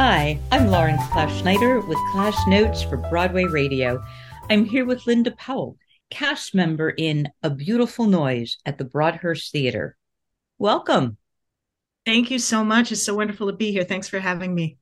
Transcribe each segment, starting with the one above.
Hi, I'm Lauren Class Schneider with Class Notes for Broadway Radio. I'm here with Linda Powell, cast member in A Beautiful Noise at the Broadhurst Theater. Welcome. Thank you so much. It's so wonderful to be here. Thanks for having me.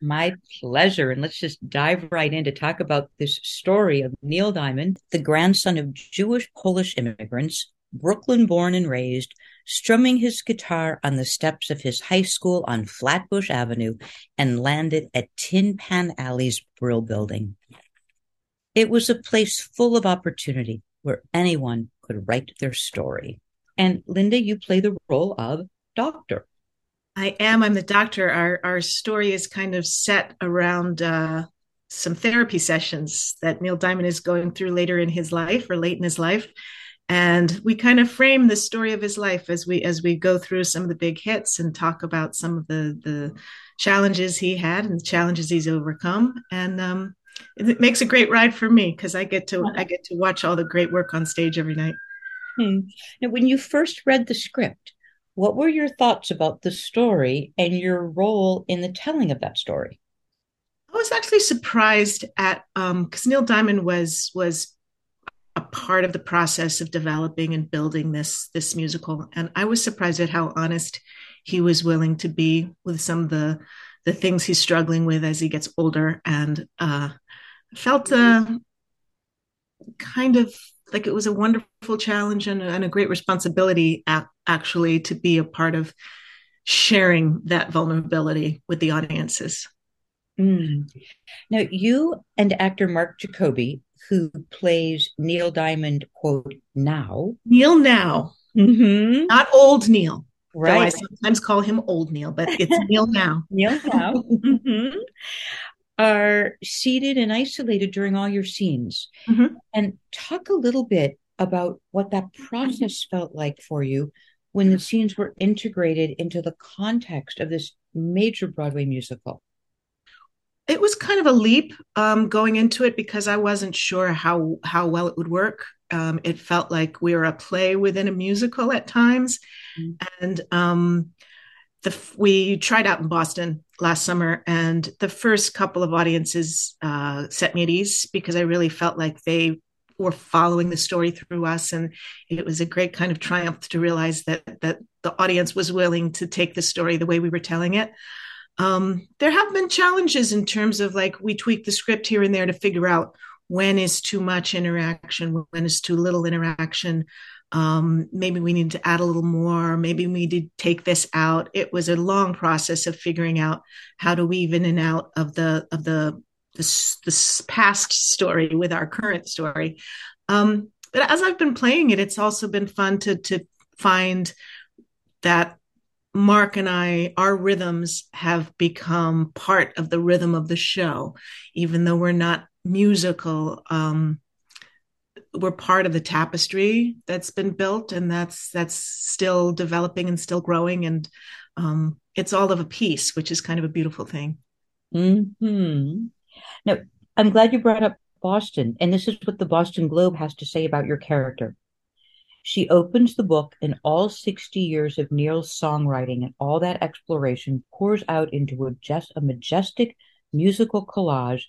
My pleasure. And let's just dive right in to talk about this story of Neil Diamond, the grandson of Jewish Polish immigrants, Brooklyn born and raised, strumming his guitar on the steps of his high school on Flatbush Avenue and landed at Tin Pan Alley's Brill Building. It was a place full of opportunity where anyone could write their story. And Linda, you play the role of doctor. I am. I'm the doctor. Our our story is kind of set around uh, some therapy sessions that Neil Diamond is going through later in his life or late in his life, and we kind of frame the story of his life as we as we go through some of the big hits and talk about some of the the challenges he had and the challenges he's overcome. And um, it makes a great ride for me because i get to i get to watch all the great work on stage every night. Hmm. now when you first read the script what were your thoughts about the story and your role in the telling of that story? I was actually surprised at um because neil diamond was was a part of the process of developing and building this this musical. And i was surprised at how honest he was willing to be with some of the the things he's struggling with as he gets older. And uh, felt uh, kind of like it was a wonderful challenge and, and a great responsibility at, actually to be a part of sharing that vulnerability with the audiences. Mm. now you and actor mark jacoby who plays Neil Diamond, quote, now. Neil now. Mm-hmm. Not old Neil. Right. I sometimes call him old Neil, but it's Neil now. Neil now. mm-hmm. Are seated and isolated during all your scenes. Mm-hmm. And talk a little bit about what that process felt like for you when the scenes were integrated into the context of this major Broadway musical it was kind of a leap um, going into it because I wasn't sure how how well it would work. Um, it felt like we were a play within a musical at times, mm-hmm. and um, the we tried out in Boston last summer, and the first couple of audiences uh, set me at ease because I really felt like they were following the story through us, and it was a great kind of triumph to realize that that the audience was willing to take the story the way we were telling it. Um, there have been challenges in terms of like we tweak the script here and there to figure out when is too much interaction, when is too little interaction. Um, maybe we need to add a little more. Maybe we need to take this out. It was a long process of figuring out how to weave in and out of the of the this, past story with our current story. Um, but as I've been playing it, it's also been fun to to find that Mark and I, our rhythms have become part of the rhythm of the show, even though we're not musical. Um, we're part of the tapestry that's been built, and that's that's still developing and still growing, and um, it's all of a piece, which is kind of a beautiful thing. Hmm. Now, I'm glad you brought up Boston, and this is what the Boston Globe has to say about your character. She opens the book, and all 60 years of Neil's songwriting and all that exploration pours out into a, just, a majestic musical collage.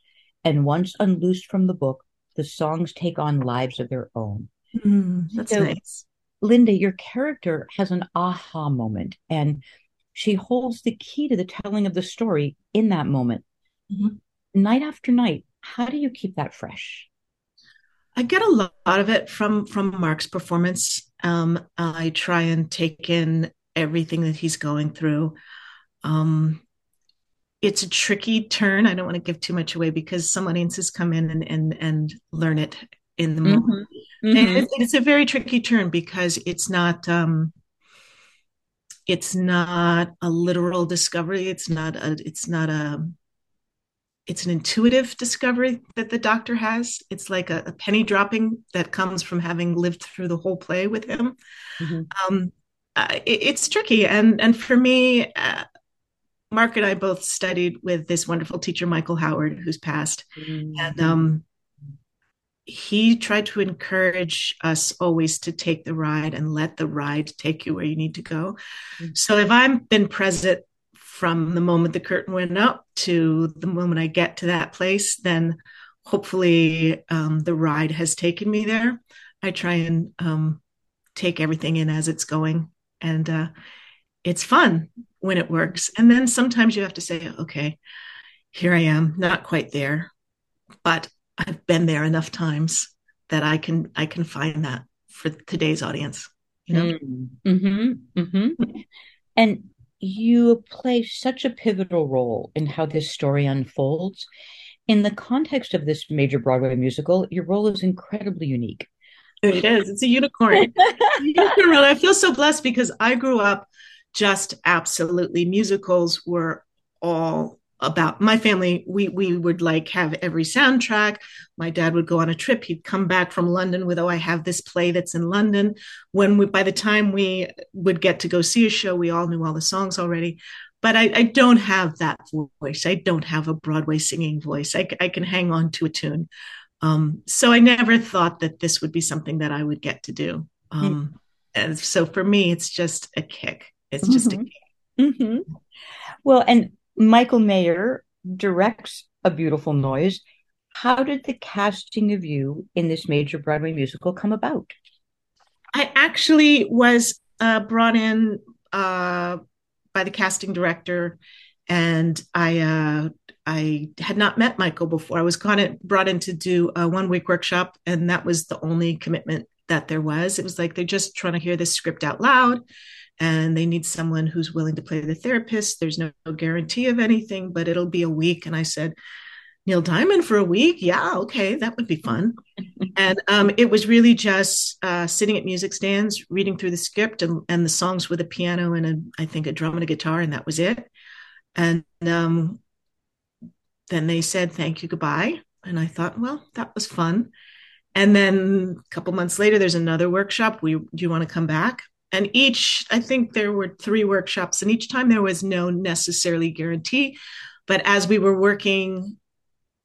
And once unloosed from the book, the songs take on lives of their own. Mm, that's so, nice. Linda, your character has an aha moment, and she holds the key to the telling of the story in that moment. Mm-hmm. Night after night, how do you keep that fresh? I get a lot of it from from Mark's performance. Um, I try and take in everything that he's going through. Um, it's a tricky turn. I don't want to give too much away because some audiences come in and and, and learn it in the moment. Mm-hmm. Mm-hmm. And it's a very tricky turn because it's not um, it's not a literal discovery. It's not a it's not a it's an intuitive discovery that the doctor has. It's like a, a, penny dropping that comes from having lived through the whole play with him. Mm-hmm. Um, uh, it, it's tricky, and and for me, uh, Mark and I both studied with this wonderful teacher, Michael Howard, who's passed, mm-hmm. and um, he tried to encourage us always to take the ride and let the ride take you where you need to go. Mm-hmm. So if I've been present from the moment the curtain went up to the moment I get to that place, then hopefully um, the ride has taken me there. I try and um, take everything in as it's going, and uh, it's fun when it works. And then sometimes you have to say, okay, here I am, not quite there, but I've been there enough times that I can I can find that for today's audience. You know. Mm-hmm. Mm-hmm. And you play such a pivotal role in how this story unfolds. In the context of this major Broadway musical, your role is incredibly unique. It is. It's a unicorn. unicorn I feel so blessed because I grew up just absolutely musicals were all about my family. We we would like have every soundtrack. My dad would go on a trip. He'd come back from london with oh i have this play that's in london. When we by the time we would get to go see a show we all knew all the songs already. But i, I don't have that voice. I don't have a broadway singing voice. I, I can hang on to a tune. Um, so i never thought that this would be something that i would get to do. Um, mm-hmm. and so for me it's just a kick. It's just mm-hmm. a kick. Mm-hmm. well and Michael Mayer directs A Beautiful Noise. How did the casting of you in this major Broadway musical come about? I actually was uh, brought in uh, by the casting director, and I uh, I had not met Michael before. I was kind of brought in to do a one week workshop, and that was the only commitment that there was. It was like they're just trying to hear this script out loud and they need someone who's willing to play the therapist. There's no, no, guarantee of anything, but it'll be a week. And I said, Neil Diamond for a week? Yeah, okay, that would be fun. and um, it was really just uh, sitting at music stands, reading through the script and, and the songs with a piano and a, I think a drum and a guitar, and that was it. And um, then they said, thank you, goodbye. And I thought, well, that was fun. And then a couple months later, there's another workshop. We do you want to come back? and each i think there were three workshops and each time there was no necessarily guarantee but as we were working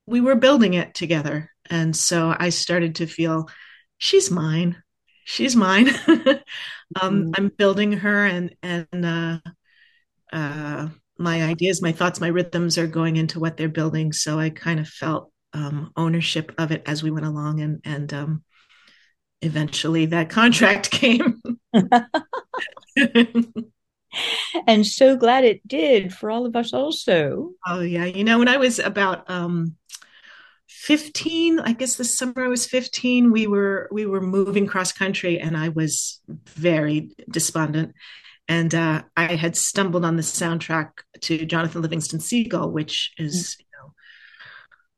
we were building it together and so i started to feel she's mine she's mine um, mm-hmm. i'm building her and and uh, uh, my ideas my thoughts my rhythms are going into what they're building so i kind of felt um, ownership of it as we went along and and um, eventually that contract came. and so glad it did for all of us also. Oh yeah, you know when I was about um 15, I guess this summer I was 15, we were we were moving cross country and I was very despondent. And uh, I had stumbled on the soundtrack to Jonathan Livingston Seagull, which is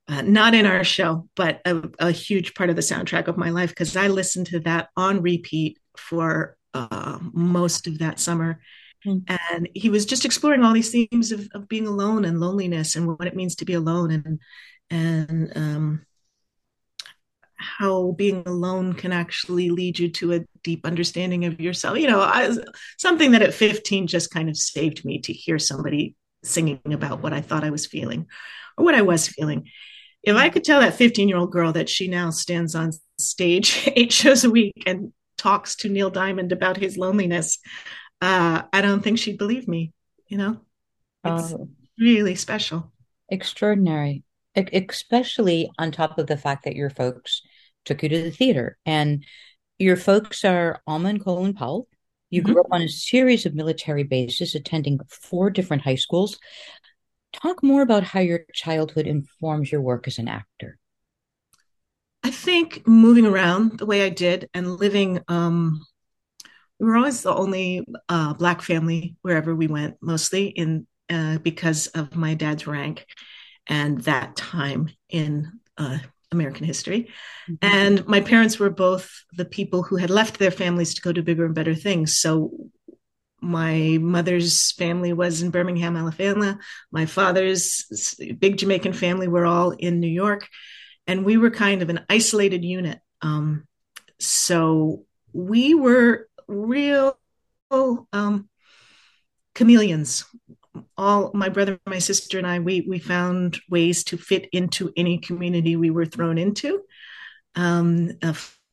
uh, not in our show, but a, a, huge part of the soundtrack of my life because I listened to that on repeat for uh, most of that summer. Mm. And he was just exploring all these themes of, of being alone and loneliness and what it means to be alone and and um, how being alone can actually lead you to a deep understanding of yourself. You know, I, something that at 15 just kind of saved me to hear somebody singing about what I thought I was feeling or what I was feeling if I could tell that 15 year old girl that she now stands on stage eight shows a week and talks to Neil Diamond about his loneliness, uh, I don't think she'd believe me. You know, it's oh, really special. Extraordinary, especially on top of the fact that your folks took you to the theater and your folks are Alma and Colin Powell. You mm-hmm. grew up on a series of military bases, attending four different high schools. Talk more about how your childhood informs your work as an actor. I think moving around the way I did and living, um, we were always the only uh, Black family wherever we went, mostly in uh, because of my dad's rank and that time in uh, American history. Mm-hmm. And my parents were both the people who had left their families to go to bigger and better things. So my mother's family was in Birmingham, Alabama. My father's big Jamaican family were all in New York. And we were kind of an isolated unit. Um, so we were real um, chameleons. All my brother, my sister, and I, we we found ways to fit into any community we were thrown into. Um,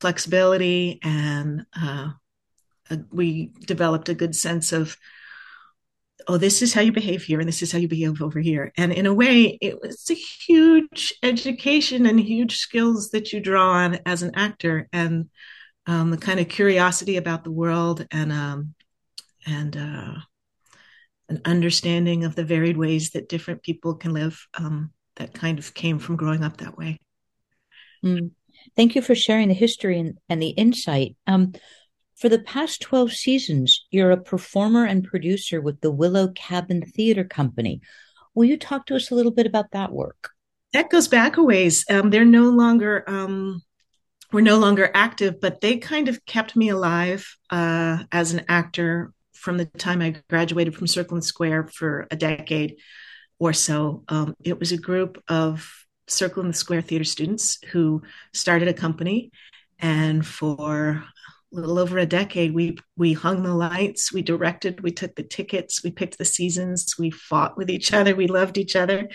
flexibility and uh, we developed a good sense of oh, this is how you behave here, and this is how you behave over here. And in a way, it was a huge education and huge skills that you draw on as an actor, and um, the kind of curiosity about the world, and um, and uh, an understanding of the varied ways that different people can live. Um, that kind of came from growing up that way. Mm. Thank you for sharing the history and, and the insight. For the past 12 seasons, you're a performer and producer with the Willow Cabin Theater Company. Will you talk to us a little bit about that work? That goes back a ways. Um, they're no longer um, we're no longer active, but they kind of kept me alive uh, as an actor from the time I graduated from Circle and Square for a decade or so. Um, it was a group of Circle and Square theater students who started a company, and for little over a decade, we we hung the lights, we directed, we took the tickets, we picked the seasons, we fought with each other, we loved each other.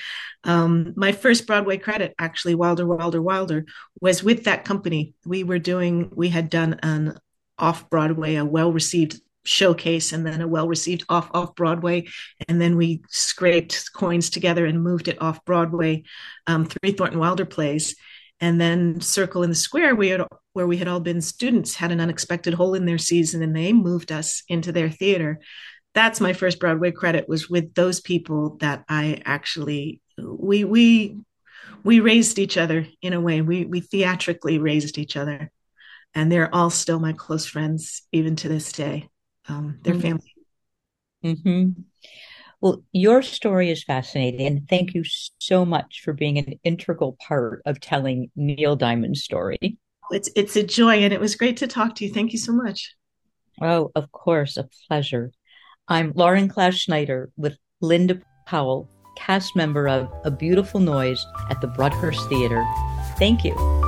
Um, my first Broadway credit, actually, Wilder, Wilder, Wilder, was with that company. We were doing, we had done an off Broadway, a well received showcase, and then a well received off off Broadway, and then we scraped coins together and moved it off Broadway. Um, three Thornton Wilder plays and then circle in the square we had where we had all been students had an unexpected hole in their season and they moved us into their theater. That's my first broadway credit was with those people that i actually we we we raised each other in a way. We we theatrically raised each other. And they're all still my close friends even to this day. Um, they're mm-hmm. family. Mm-hmm. Well, your story is fascinating, and thank you so much for being an integral part of telling Neil Diamond's story. Oh, it's it's a joy, and it was great to talk to you. Thank you so much. Oh, of course, a pleasure. I'm Lauren Class Schneider with Linda Powell, cast member of A Beautiful Noise at the Broadhurst Theater. Thank you.